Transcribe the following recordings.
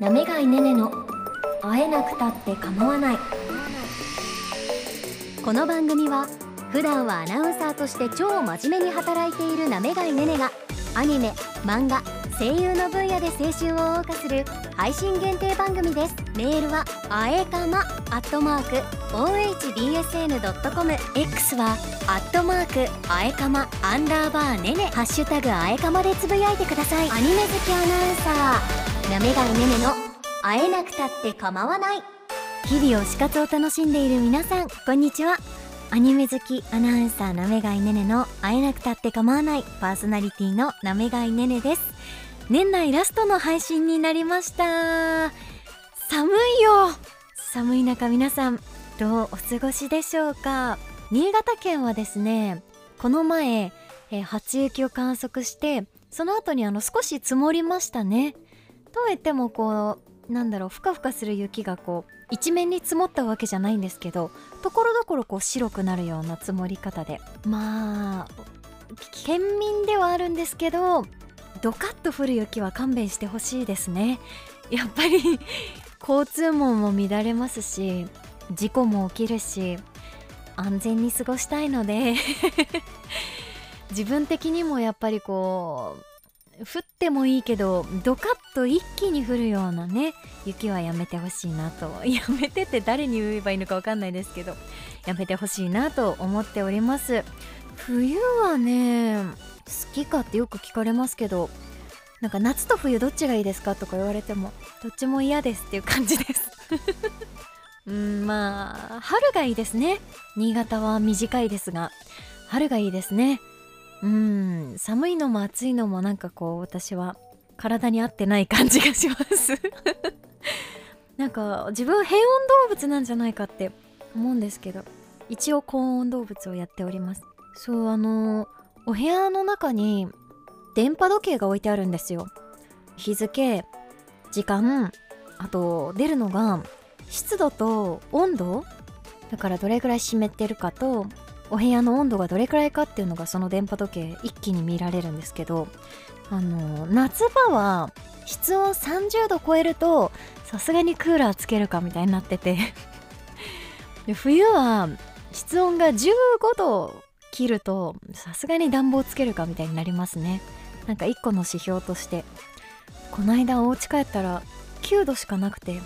なめがいねねの会えなくたって構わない。この番組は普段はアナウンサーとして超真面目に働いているなめがいねねがアニメ漫画声優の分野で青春を謳歌する配信限定番組です。メールはあえかまアットマーク ohbsn.com X はアットマークあえかまアンダーバーねね。ハッシュタグあえかまでつぶやいてください。アニメ好きアナウンサー。なめがいねねの会えなくたって構わない。日々推し活を楽しんでいる皆さんこんにちは。アニメ好きアナウンサーなめがいねねの会えなくたって構わない。パーソナリティのなめがいねねです。年内ラストの配信になりました。寒いよ。寒い中皆さんどうお過ごしでしょうか？新潟県はですねこの前、えー初雪を観測してその後にあの少し積もりましたね。とはいってもこうなんだろうふかふかする雪がこう一面に積もったわけじゃないんですけどところどころこう白くなるような積もり方で。まあ県民ではあるんですけどドカッと降る雪は勘弁してほしいですね。やっぱり交通網も乱れますし事故も起きるし安全に過ごしたいので。自分的にもやっぱりこう降ってもいいけどドカッと一気に降るようなね雪はやめてほしいなと。やめてって誰に言えばいいのかわかんないですけどやめてほしいなと思っております。冬はね好きかってよく聞かれますけどなんか夏と冬どっちがいいですかとか言われてもどっちも嫌ですっていう感じです。うんまあ春がいいですね。新潟は短いですが春がいいですね。うん寒いのも暑いのもなんかこう私は体に合ってない感じがします。なんか自分平穏動物なんじゃないかって思うんですけど一応高温動物をやっております。そうあのお部屋の中に電波時計が置いてあるんですよ。日付時間あと出るのが湿度と温度だからどれくらい湿ってるかとお部屋の温度がどれくらいかっていうのがその電波時計一気に見られるんですけどあの夏場は室温30度超えるとさすがにクーラーつけるかみたいになってて。で冬は室温が15度切るとさすがに暖房つけるかみたいになりますね。なんか1個の指標として。この間お家帰ったら9度しかなくて。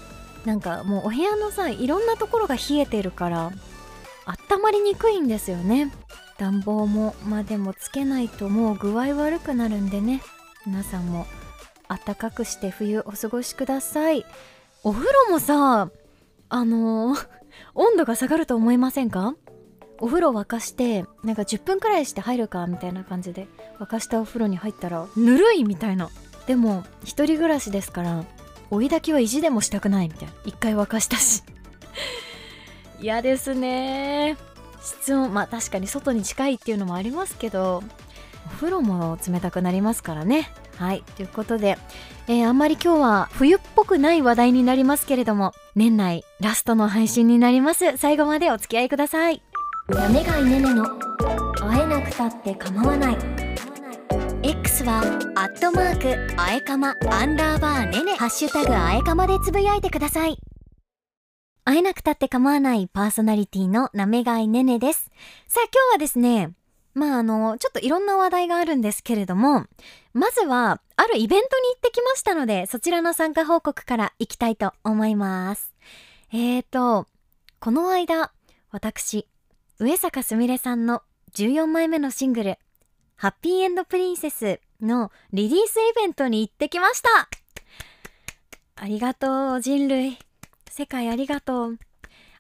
なんかもうお部屋のさいろんなところが冷えてるから温まりにくいんですよね。暖房もまあでもつけないともう具合悪くなるんでね。皆さんも暖かくして冬お過ごしください。お風呂もさあのー 温度が下がると思いませんか？お風呂沸かしてなんか10分くらいして入るかみたいな感じで沸かしたお風呂に入ったらぬるいみたいな。でも一人暮らしですから追い炊きは意地でもしたくないみたいな。一回沸かしたし。嫌ですね。室温まあ確かに外に近いっていうのもありますけどお風呂も冷たくなりますからね。はい。ということで、えーあんまり今日は冬っぽくない話題になりますけれども年内ラストの配信になります。最後までお付き合いください。なめがいねねの会えなくたって構わない。X はアットマークあえかまアンダーバーねねハッシュタグあえかまでつぶやいてください。会えなくたって構わないパーソナリティのなめがいねねです。さあ今日はですねまああのちょっといろんな話題があるんですけれどもまずはあるイベントに行ってきましたのでそちらの参加報告からいきたいと思います。えーとこの間私上坂すみれさんの14枚目のシングル「ハッピーエンドプリンセス」のリリースイベントに行ってきました。ありがとう人類。世界ありがとう。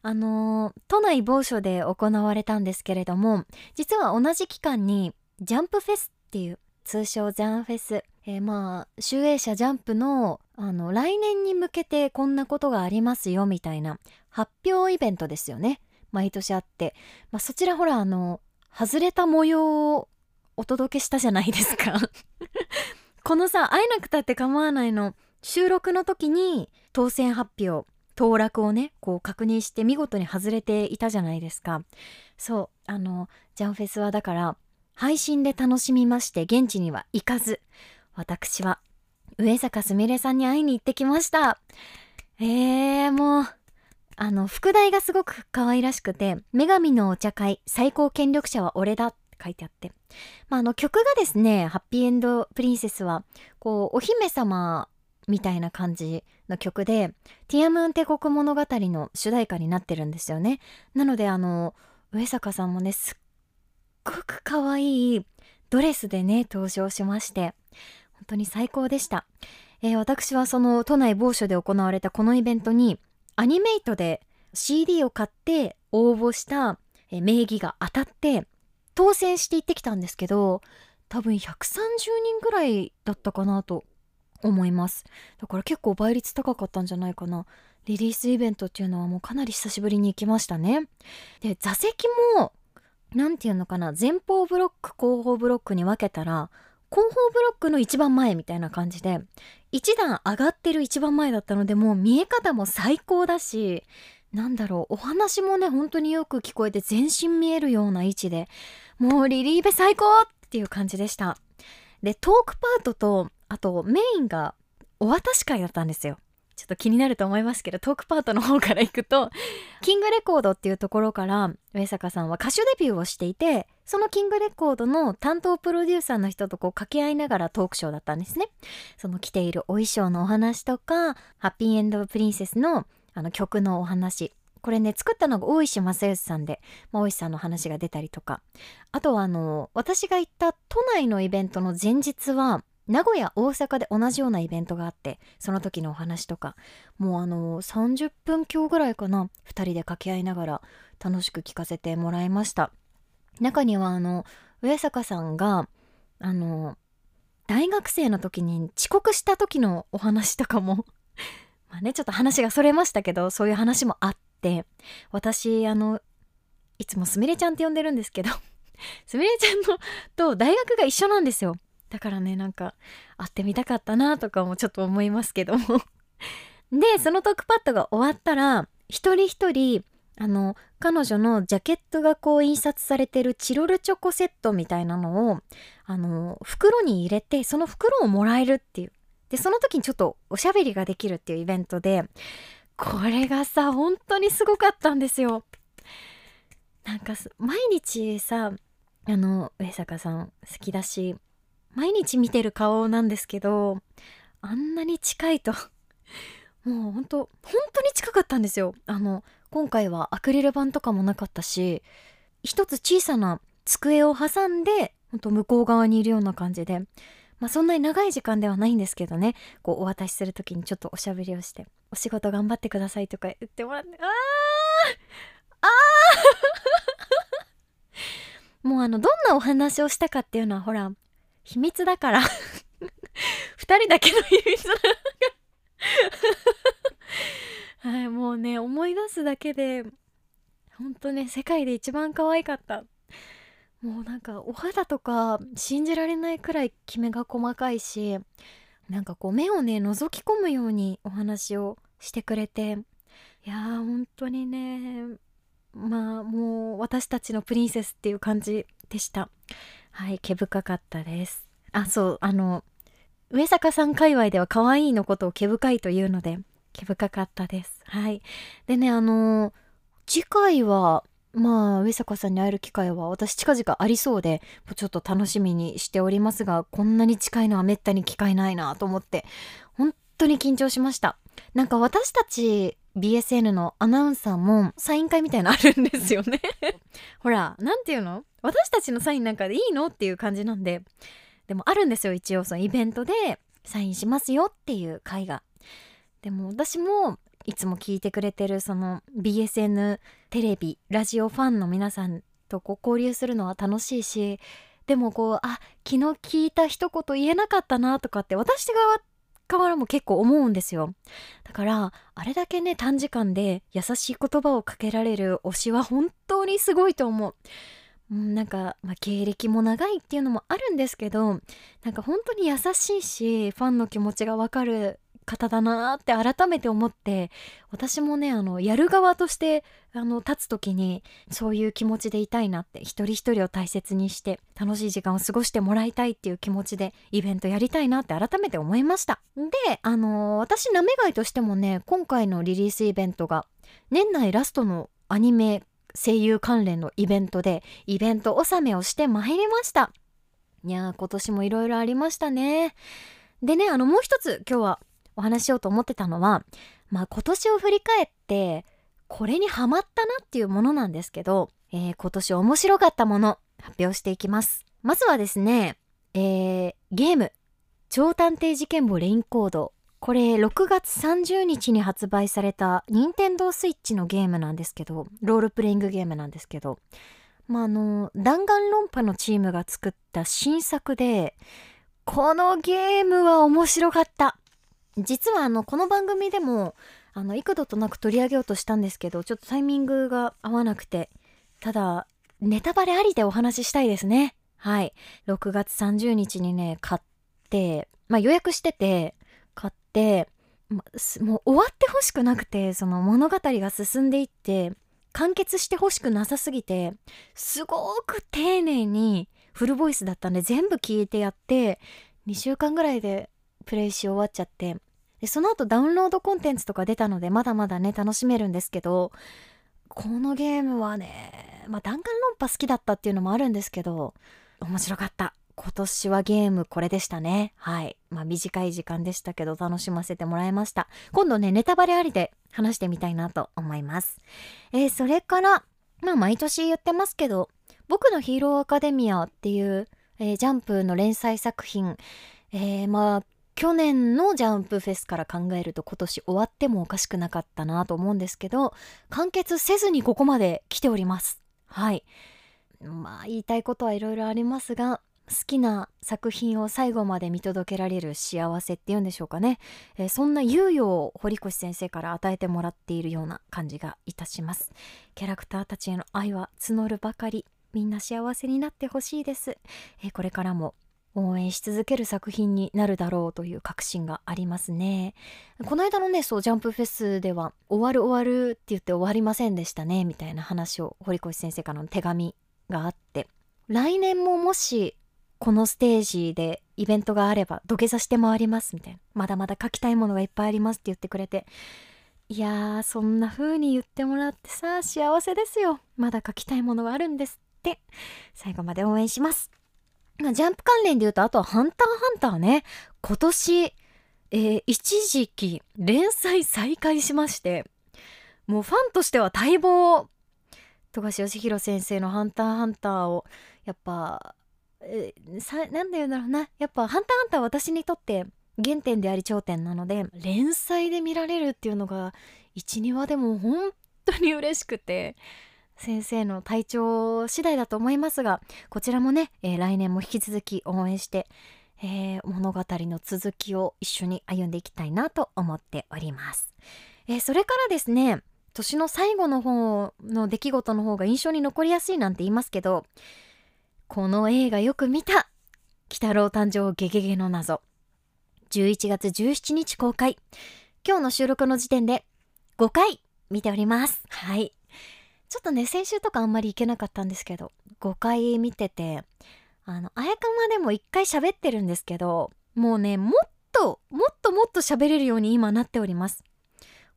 あの都内某所で行われたんですけれども実は同じ期間にジャンプフェスっていう通称ジャンフェス、えーまあ集英社ジャンプのあの来年に向けてこんなことがありますよみたいな発表イベントですよね。毎年あって、まあ、そちらほらあの外れた模様をお届けしたじゃないですか。このさ会えなくたって構わないの収録の時に当選発表。当落をねこう確認して見事に外れていたじゃないですか。そうあのジャンフェスはだから配信で楽しみまして現地には行かず私は上坂すみれさんに会いに行ってきました。えー、もうあの副題がすごく可愛らしくて「女神のお茶会最高権力者は俺だ」って書いてあって、まあ、あの曲がですね「ハッピーエンドプリンセスは」こうお姫様みたいな感じの曲で「ティアムーン帝国物語」の主題歌になってるんですよね。なのであの上坂さんもねすっごく可愛いドレスでね登場しまして本当に最高でした、えー、私はその都内某所で行われたこのイベントにアニメイトで CD を買って応募した名義が当たって当選して行ってきたんですけど多分130人ぐらいだったかなと思います。だから結構倍率高かったんじゃないかな。リリースイベントっていうのはもうかなり久しぶりに行きましたね。で座席も何て言うのかな。前方ブロック後方ブロックに分けたら後方ブロックの一番前みたいな感じで一段上がってる一番前だったのでもう見え方も最高だしなんだろうお話もね本当によく聞こえて全身見えるような位置でもうリリーベ最高っていう感じでした。でトークパートとあとメインがお渡し会だったんですよ。ちょっと気になると思いますけどトークパートの方から行くと キングレコードっていうところから上坂さんは歌手デビューをしていてそのキングレコードの担当プロデューサーの人とこう掛け合いながらトークショーだったんですね。その着ているお衣装のお話とかハッピーエンドプリンセスのあの曲のお話。これね作ったのが大石正義さんで、まあ、大石さんの話が出たりとか。あとはあの私が行った都内のイベントの前日は名古屋大阪で同じようなイベントがあってその時のお話とか。もうあの30分強ぐらいかな2人で掛け合いながら楽しく聞かせてもらいました。中にはあの上坂さんがあの大学生の時に遅刻した時のお話とかも まあねちょっと話がそれましたけどそういう話もあって私あのいつもすみれちゃんって呼んでるんですけどすみれちゃんのと大学が一緒なんですよ。だからねなんか会ってみたかったなとかもちょっと思いますけども。でそのトークパッドが終わったら一人一人あの彼女のジャケットがこう印刷されてるチロルチョコセットみたいなのをあの袋に入れてその袋をもらえるっていう。でその時にちょっとおしゃべりができるっていうイベントでこれがさ本当にすごかったんですよ。なんか毎日さあの上坂さん好きだし毎日見てる顔なんですけどあんなに近いと もうほんと本当に近かったんですよ。あの今回はアクリル板とかもなかったし一つ小さな机を挟んでほんと向こう側にいるような感じでまあそんなに長い時間ではないんですけどね。こうお渡しする時にちょっとおしゃべりをして「お仕事頑張ってください」とか言ってもらってあーあー！もうあのどんなお話をしたかっていうのはほら秘密だから。二人だけの秘密だから。はいもうね思い出すだけでほんとね世界で一番可愛かった。もうなんかお肌とか信じられないくらいきめが細かいしなんかこう目をね覗き込むようにお話をしてくれて。いやー本当にねまあもう私たちのプリンセスっていう感じでした。はい毛深かったです。あそうあの上坂さん界隈では可愛いのことを毛深いというので毛深かったです。はい。でねあの次回はまあ上坂さんに会える機会は私近々ありそうでちょっと楽しみにしておりますがこんなに近いのはめったに機会ないなと思って本当に緊張しました。なんか私たち BSN のアナウンサーもサイン会みたいなのあるんですよね。ほら何て言うの？私たちのサインなんかでいいの？っていう感じなんで。でもあるんですよ一応。そのイベントでサインしますよっていう会が。でも私もいつも聞いてくれてるその BSN テレビラジオファンの皆さんとこう交流するのは楽しいしでもこうあ昨日聞いた一言言えなかったなとかって私側からも結構思うんですよ。だからあれだけね短時間で優しい言葉をかけられる推しは本当にすごいと思う、なんか、まあ、経歴も長いっていうのもあるんですけどなんか本当に優しいしファンの気持ちがわかる方だなって改めて思って私もねあのやる側としてあの立つ時にそういう気持ちでいたいなって一人一人を大切にして楽しい時間を過ごしてもらいたいっていう気持ちでイベントやりたいなって改めて思いました。であの私なめがいとしてもね今回のリリースイベントが年内ラストのアニメ声優関連のイベントでイベント納めをしてまいりました。いやー今年もいろいろありましたね。でねあのもう一つ今日はお話しようと思ってたのはまあ今年を振り返ってこれにハマったなっていうものなんですけど、えー、今年面白かったもの発表していきます。まずはですね、えー、ゲーム超探偵事件簿レインコード。これ6月30日に発売された任天堂スイッチのゲームなんですけどロールプレイングゲームなんですけどまああの弾丸論破のチームが作った新作でこのゲームは面白かった。実はあのこの番組でもあの幾度となく取り上げようとしたんですけどちょっとタイミングが合わなくてただネタバレありでお話ししたいですね。はい。6月30日にね買ってまあ予約してて買ってもう終わってほしくなくてその物語が進んでいって完結してほしくなさすぎてすごく丁寧にフルボイスだったんで全部聞いてやって2週間ぐらいでプレイし終わっちゃって。でその後ダウンロードコンテンツとか出たのでまだまだね楽しめるんですけどこのゲームはねまあ弾丸論破好きだったっていうのもあるんですけど面白かった。今年はゲームこれでしたね。はい。まあ短い時間でしたけど楽しませてもらいました。今度ねネタバレありで話してみたいなと思います。えー、それからまあ毎年言ってますけど僕のヒーローアカデミアっていう、えー、ジャンプの連載作品、えー、まあ去年のジャンプフェスから考えると今年終わってもおかしくなかったなと思うんですけど完結せずにここまで来ております。はい。まあ言いたいことはいろいろありますが好きな作品を最後まで見届けられる幸せっていうんでしょうかね、えー、そんな猶予を堀越先生から与えてもらっているような感じがいたします。キャラクターたちへの愛は募るばかり。みんな幸せになってほしいです、えー、これからも応援し続ける作品になるだろうという確信がありますね。この間のねそうジャンプフェスでは終わる終わるって言って終わりませんでしたねみたいな話を堀越先生からの手紙があって。来年ももしこのステージでイベントがあれば土下座して回りますみたいな。まだまだ書きたいものがいっぱいありますって言ってくれて。いやーそんな風に言ってもらってさ幸せですよ。まだ書きたいものがあるんですって。最後まで応援します。ジャンプ関連で言うとあとはハンターハンターね。今年、えー、一時期連載再開しましてもうファンとしては待望富樫義弘先生の「ハンターハンター」をやっぱえさなんだよだろうな。やっぱ「ハンターハンター」私にとって原点であり頂点なので連載で見られるっていうのが12話でも本当に嬉しくて先生の体調次第だと思いますがこちらもね、えー、来年も引き続き応援して、えー、物語の続きを一緒に歩んでいきたいなと思っております、えー、それからですね年の最後の方の出来事の方が印象に残りやすいなんて言いますけどこの映画よく見た鬼太郎誕生ゲゲゲの謎。11月17日公開。今日の収録の時点で5回見ております。はい。ちょっとね先週とかあんまり行けなかったんですけど5回見ててあのあやかまでも1回喋ってるんですけどもうねもっともっともっと喋れるように今なっております。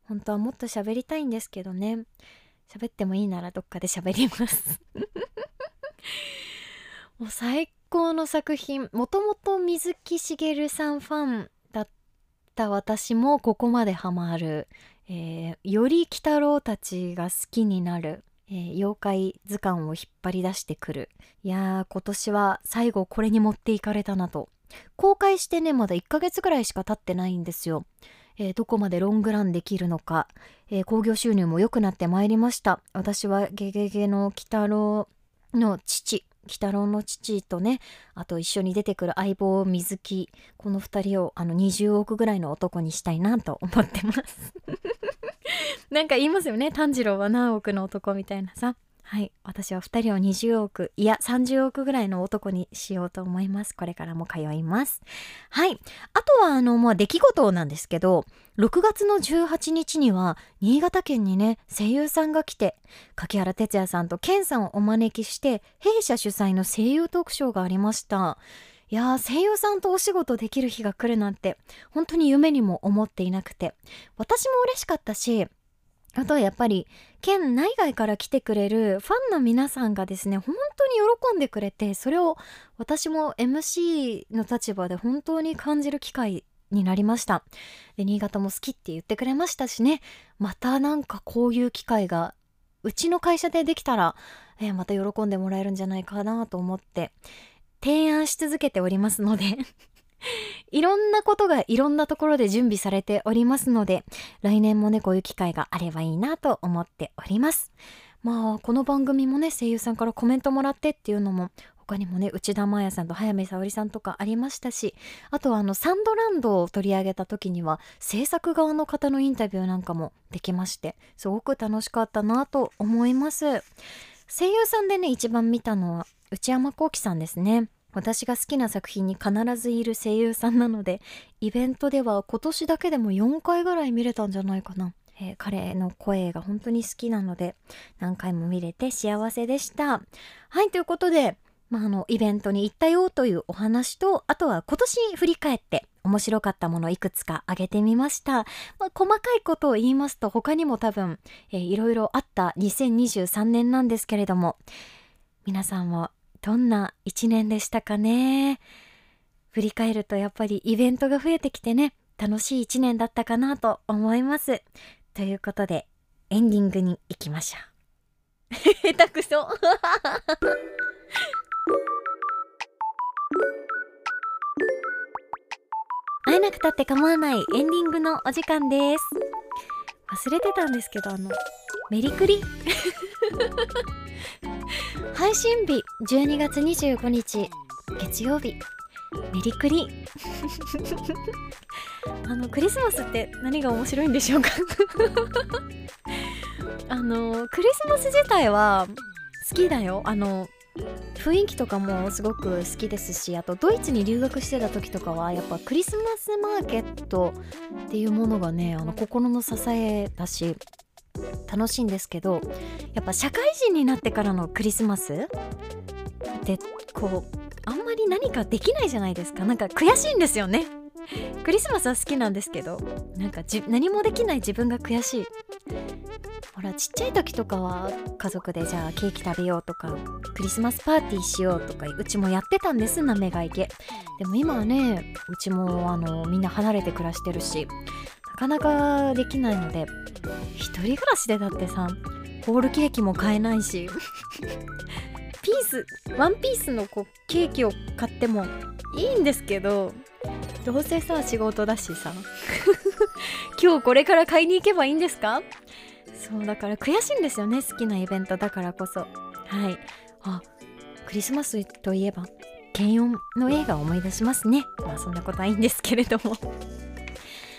本当はもっと喋りたいんですけどね。喋ってもいいならどっかで喋ります。もう最高の作品。もともと水木しげるさんファンだった私もここまでハマる、えー、より鬼太郎たちが好きになる、えー、妖怪図鑑を引っ張り出してくる。いやー今年は最後これに持っていかれたなと。公開してねまだ1ヶ月ぐらいしか経ってないんですよ。えー、どこまでロングランできるのか、えー、興行収入も良くなってまいりました。私はゲゲゲの鬼太郎の父。鬼太郎の父とねあと一緒に出てくる相棒水木この2人をあの20億ぐらいの男にしたいなと思ってます。なんか言いますよね炭治郎は何億の男みたいなさ。はい。私は2人を20億いや30億ぐらいの男にしようと思います。これからも通います。はい。あとはあのまあ出来事なんですけど6月の18日には新潟県にね声優さんが来て柿原哲也さんと健さんをお招きして弊社主催の声優トークショーがありました。いやー声優さんとお仕事できる日が来るなんて本当に夢にも思っていなくて。私も嬉しかったしあとはやっぱり県内外から来てくれるファンの皆さんがですね本当に喜んでくれてそれを私も MC の立場で本当に感じる機会になりました。で新潟も好きって言ってくれましたしね。またなんかこういう機会がうちの会社でできたら、えーまた喜んでもらえるんじゃないかなと思って提案し続けておりますので。いろんなことがいろんなところで準備されておりますので来年もねこういう機会があればいいなと思っております。まあこの番組もね声優さんからコメントもらってっていうのも他にもね内田真彩さんと早見沙織さんとかありましたしあとはあのサンドランドを取り上げた時には制作側の方のインタビューなんかもできましてすごく楽しかったなと思います。声優さんでね一番見たのは内山聖輝さんですね。私が好きな作品に必ずいる声優さんなのでイベントでは今年だけでも4回ぐらい見れたんじゃないかな、えー彼の声が本当に好きなので何回も見れて幸せでした。はいということで、まあ、あのイベントに行ったよというお話とあとは今年振り返って面白かったものいくつか挙げてみました、まあ、細かいことを言いますと他にも多分、えーいろいろあった2023年なんですけれども皆さんはどんな一年でしたかね。振り返るとやっぱりイベントが増えてきてね楽しい一年だったかなと思います。ということでエンディングに行きましょう。下手くそ。会えなくたって構わないエンディングのお時間です。忘れてたんですけどあのメリクリ？配信日12月25日月曜日。メリクリ。あのクリスマスって何が面白いんでしょうか？あのクリスマス自体は好きだよ。あの雰囲気とかもすごく好きですしあとドイツに留学してた時とかはやっぱクリスマスマーケットっていうものがねあの心の支えだし楽しいんですけどやっぱ社会人になってからのクリスマスってこうあんまり何かできないじゃないですか。なんか悔しいんですよね。クリスマスは好きなんですけどなんか何もできない自分が悔しい。ほらちっちゃい時とかは家族でじゃあケーキ食べようとかクリスマスパーティーしようとかうちもやってたんですなめがいけ。でも今はねうちもあのみんな離れて暮らしてるしかなかできないので一人暮らしでだってさホールケーキも買えないし ピースワンピースのこうケーキを買ってもいいんですけどどうせさ仕事だしさ 今日これから買いに行けばいいんですか？そうだから悔しいんですよね好きなイベントだからこそ。はい。あクリスマスといえば軽音の映画を思い出しますね。まあそんなことはいいんですけれども。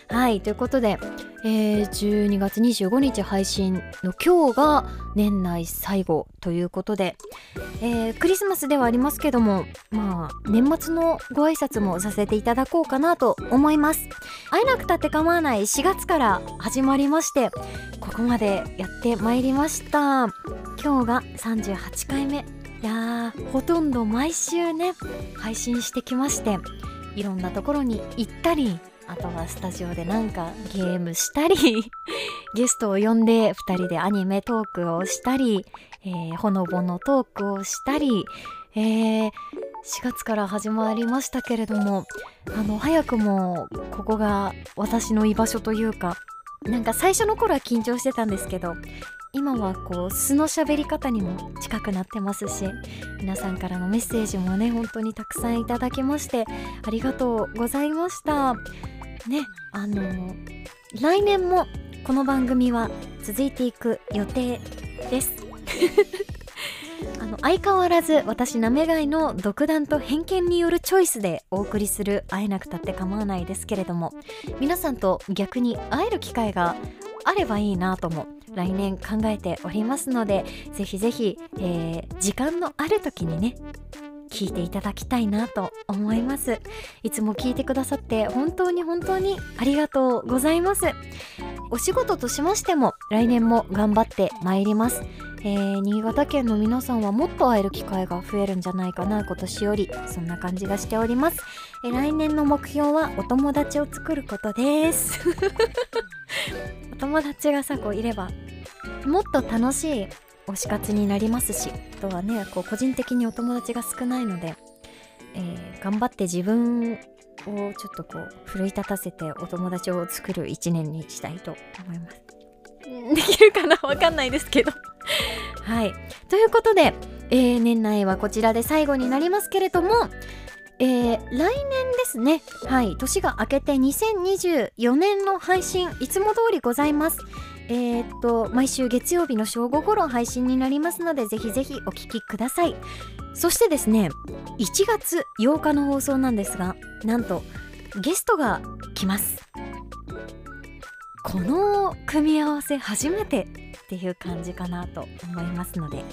はいということで、えー12月25日配信の今日が年内最後ということで、えークリスマスではありますけどもまあ年末のご挨拶もさせていただこうかなと思います。会えなくたって構わない4月から始まりましてここまでやってまいりました。今日が38回目。いやーほとんど毎週ね配信してきましていろんなところに行ったりあとはスタジオでなんかゲームしたり ゲストを呼んで2人でアニメトークをしたり、えーほのぼのトークをしたり、えー4月から始まりましたけれどもあの早くもここが私の居場所というかなんか最初の頃は緊張してたんですけど今はこう素の喋り方にも近くなってますし皆さんからのメッセージもね本当にたくさんいただきましてありがとうございました。ねあの来年もこの番組は続いていく予定です。あの相変わらず私なめがいの独断と偏見によるチョイスでお送りする会えなくたって構わないですけれども皆さんと逆に会える機会があればいいなとも来年考えておりますのでぜひぜひ、えー時間のある時にね聞いていただきたいなと思います。いつも聞いてくださって本当に本当にありがとうございます。お仕事としましても来年も頑張ってまいります。えー新潟県の皆さんはもっと会える機会が増えるんじゃないかな今年よりそんな感じがしております、えー来年の目標はお友達を作ることです。お友達がさこういればもっと楽しい推し活になりますしあとはねこう個人的にお友達が少ないので、えー頑張って自分をちょっとこう奮い立たせてお友達を作る一年にしたいと思います。う んできるかなわかんないですけど。はい。ということで、えー年内はこちらで最後になりますけれどもえー来年ですね。はい。年が明けて2024年の配信いつも通りございますえーっと毎週月曜日の正午頃配信になりますのでぜひぜひお聞きください。そしてですね1月8日の放送なんですがなんとゲストが来ます。この組み合わせ初めてっていう感じかなと思いますので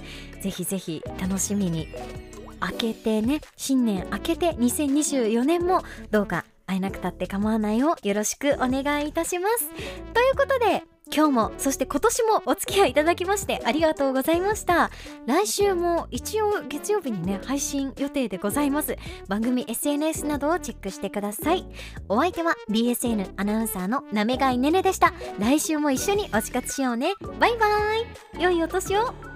ぜひぜひ楽しみに。明けてね新年明けて2024年もどうか会えなくたって構わないをよろしくお願いいたします。ということで今日もそして今年もお付き合いいただきましてありがとうございました。来週も一応月曜日にね配信予定でございます。番組 SNS などをチェックしてください。お相手は BSN アナウンサーのなめがいねねでした。来週も一緒におし活しようね。バイバイ。良いお年を。